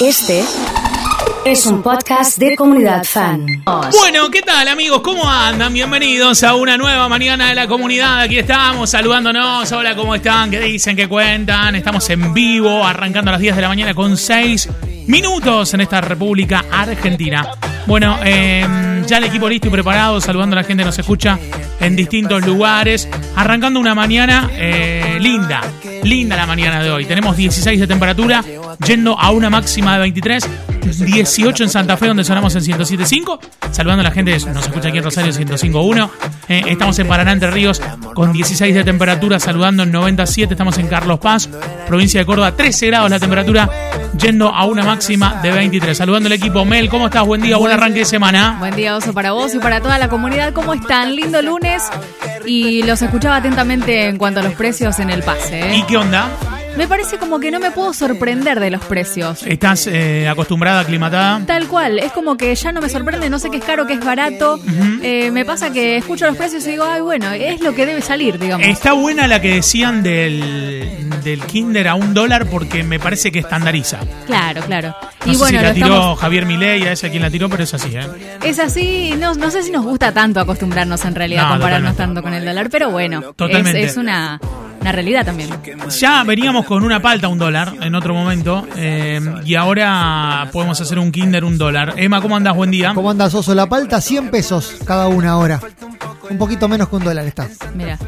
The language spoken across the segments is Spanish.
Este es un podcast de comunidad fan. Bueno, ¿qué tal amigos? ¿Cómo andan? Bienvenidos a una nueva mañana de la comunidad. Aquí estamos saludándonos. Hola, ¿cómo están? ¿Qué dicen? ¿Qué cuentan? Estamos en vivo, arrancando a las 10 de la mañana con 6 minutos en esta República Argentina. Bueno, eh, ya el equipo listo y preparado, saludando a la gente que nos escucha en distintos lugares, arrancando una mañana eh, linda, linda la mañana de hoy. Tenemos 16 de temperatura, yendo a una máxima de 23, 18 en Santa Fe, donde sonamos en 107.5, saludando a la gente nos escucha aquí en Rosario 105.1. Eh, estamos en Paraná, Entre Ríos, con 16 de temperatura, saludando en 97, estamos en Carlos Paz, provincia de Córdoba, 13 grados la temperatura, yendo a una máxima de 23. Saludando al equipo Mel, ¿cómo estás? Buen día, buen arranque de semana. Buen día, Oso, para vos y para toda la comunidad. ¿Cómo están? Lindo lunes. Y los escuchaba atentamente en cuanto a los precios en el pase. ¿eh? ¿Y qué onda? Me parece como que no me puedo sorprender de los precios. ¿Estás eh, acostumbrada, aclimatada? Tal cual, es como que ya no me sorprende, no sé qué es caro, qué es barato. Eh, me pasa que escucho los precios y digo, ay, bueno, es lo que debe salir, digamos. Está buena la que decían del, del Kinder a un dólar porque me parece que estandariza. Claro, claro. No y sé bueno, si la tiró estamos- Javier Milei, a ese quien la tiró, pero es así, ¿eh? es así, no, no sé si nos gusta tanto acostumbrarnos en realidad, No, compararnos totalmente. tanto con el dólar, pero bueno, es, Totalmente. es una, una realidad también. Ya veníamos con una palta un dólar en otro momento eh, y ahora podemos hacer un Kinder un dólar. Emma, ¿cómo andás? Buen día. ¿Cómo anda Soso? La palta, 100 pesos cada una ahora. Un poquito menos que un dólar está. Mira.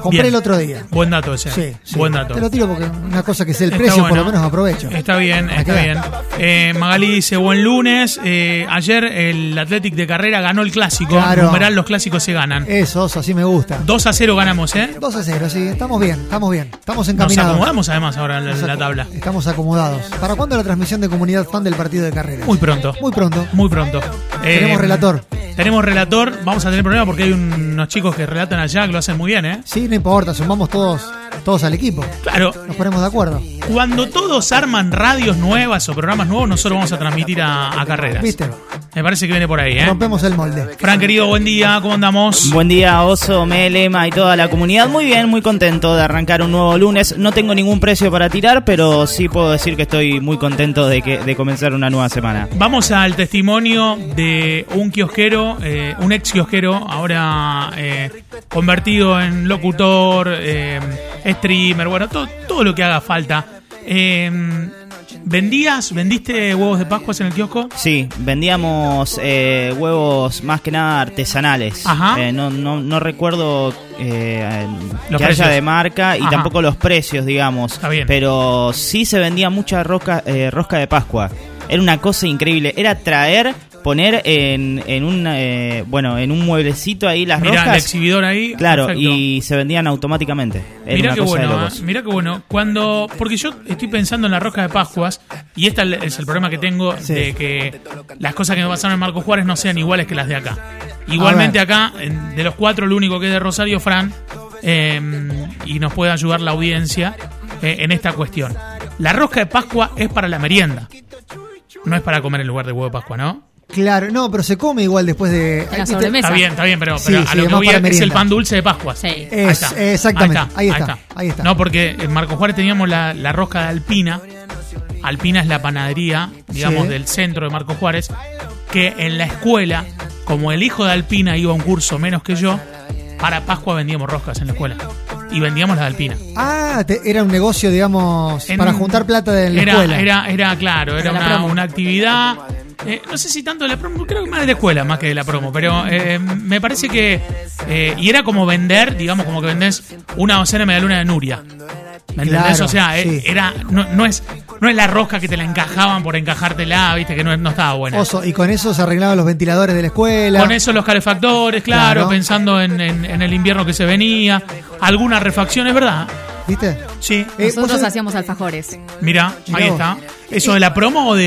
Compré Bien. el otro día. Buen dato ese. Sí, sí. Buen dato. Te lo tiro porque una cosa que es el Está precio, bueno. por lo menos aprovecho. Está bien, está bien. Eh, Magali dice, buen lunes. Eh, ayer el Athletic de carrera ganó el clásico. Claro. Numeral, los clásicos se ganan. Eso, Oso, así me gusta. 2 a 0 ganamos, ¿eh? 2 a 0, sí. Estamos bien, estamos bien. Estamos Nos encaminados. acomodamos además ahora en la, Nos en tabla. Estamos acomodados. ¿Para cuándo la transmisión de comunidad fan del partido de carrera? Muy pronto. Muy pronto. Muy pronto. Tenemos Eh, relator. Tenemos relator. Vamos a tener problemas porque hay unos chicos que relatan allá que lo hacen muy bien, ¿eh? Sí, no importa, sumamos todos, todos al equipo. Claro, Nos ponemos de acuerdo. Cuando todos arman radios nuevas o programas nuevos, nosotros vamos a transmitir a, a carreras. ¿Viste? Me parece que viene por ahí, ¿eh? Rompemos el molde. Fran, querido, buen día. ¿Cómo andamos? Buen día, Oso, Mel, Emma y toda la comunidad. Muy bien, muy contento de arrancar un nuevo lunes. No tengo ningún precio para tirar, pero sí puedo decir que estoy muy contento de, que, de comenzar una nueva semana. Vamos al testimonio de un kiosquero, eh, un ex kiosquero, ahora eh, convertido en locutor, eh, streamer, bueno, todo, todo lo que haga falta. Eh, ¿Vendías, vendiste huevos de Pascuas en el kiosco? Sí, vendíamos eh, huevos más que nada artesanales. Ajá. Eh, no, no, no recuerdo eh, que precios. haya de marca y Ajá. tampoco los precios, digamos. Está bien. Pero sí se vendía mucha rosca, eh, rosca de Pascua. Era una cosa increíble. Era traer, poner en, en un eh, bueno en un mueblecito ahí las Mira, el roscas. exhibidor ahí. Claro, perfecto. y se vendían automáticamente. Era Mira una qué bueno. ¿eh? mira qué bueno. Cuando, porque yo estoy pensando en la rosca de Pascuas y este es el problema que tengo Sí. de que las cosas que me pasaron en Marco Juárez no sean iguales que las de acá. Igualmente acá, de los cuatro, el único que es de Rosario, Fran, eh, y nos puede ayudar la audiencia eh, en esta cuestión. La rosca de Pascua es para la merienda. No es para comer en lugar de huevo de Pascua, ¿no? Claro, no, pero se come igual después de. la. Está bien, está bien, pero, Sí, pero a sí, lo que voy para es, es el pan dulce de Pascua. Sí. Ahí Es- está. exactamente, ahí está, ahí está. No, porque en Marco Juárez teníamos la, la rosca de Alpina. Alpina es la panadería, digamos, Sí. del centro de Marco Juárez. Que en la escuela, como el hijo de Alpina iba a un curso menos que yo, para Pascua vendíamos roscas en la escuela. Y vendíamos la de Alpina. Ah, te- era un negocio, digamos, En- para juntar plata de la era, escuela. Era, era claro, era una, una actividad. Eh, no sé si tanto de la promo, creo que más de la escuela, más que de la promo, pero eh, me parece que. eh, y era como vender, digamos, como que vendés una docena de medialuna de Nuria. ¿Me entendés? Claro, o sea, eh, sí. era no, no es no es la rosca que te la encajaban por encajártela, viste, que no, no estaba buena. Oso, y con eso se arreglaban los ventiladores de la escuela. Con eso los calefactores, claro, Claro. pensando en, en- en el invierno que se venía. Alguna refacción, es verdad. ¿Viste? Sí. Eh, Nosotros hacíamos alfajores. Mira, ahí vos. está. ¿Eso de la promo o de.?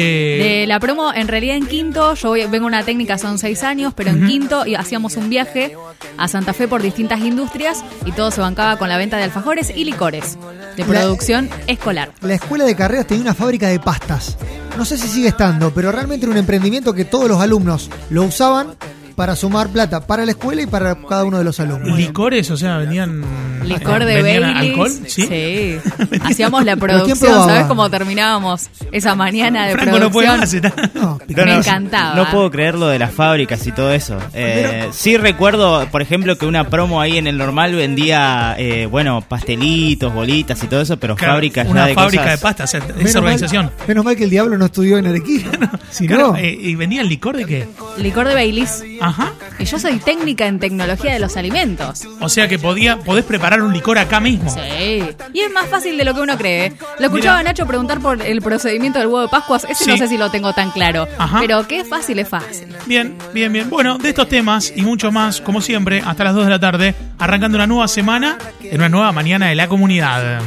De la promo, en realidad en quinto, yo voy- vengo a una técnica, son seis años, pero en quinto y hacíamos un viaje a Santa Fe por distintas industrias y todo se bancaba con la venta de alfajores y licores de La- producción escolar. La escuela de carreras tenía una fábrica de pastas. No sé si sigue estando, pero realmente era un emprendimiento que todos los alumnos lo usaban para sumar plata para la escuela y para cada uno de los alumnos. Licores, o sea, vendían. Licor de Baileys. alcohol, sí. Sí. Hacíamos la ¿Pero quién producción? ¿sabes cómo terminábamos esa mañana de Franco no puede producción? más. está- No, No, Me encantaba. No puedo creer lo de las fábricas y todo eso. Eh, sí recuerdo, por ejemplo, que una promo ahí en el normal vendía, eh, bueno, pastelitos, bolitas y todo eso, pero Claro, fábricas Una ya de fábrica cosas- de pastas, esa menos organización. Mal, menos mal que el diablo no estudió en Arequipa. si Claro, no, eh, ¿Y vendían licor de qué? Licor de Baileys. Ajá. Y yo soy técnica en tecnología de los alimentos. O sea que podía, podés preparar un licor acá mismo. Sí. Y es más fácil de lo que uno cree. Lo escuchaba a Nacho preguntar por el procedimiento del huevo de Pascuas. Ese Sí. no sé si lo tengo tan claro. Ajá. Pero es fácil, es fácil. Bien, bien, bien. Bueno, de estos temas y mucho más, como siempre, hasta las 2 de la tarde, arrancando una nueva semana en una nueva mañana de la comunidad.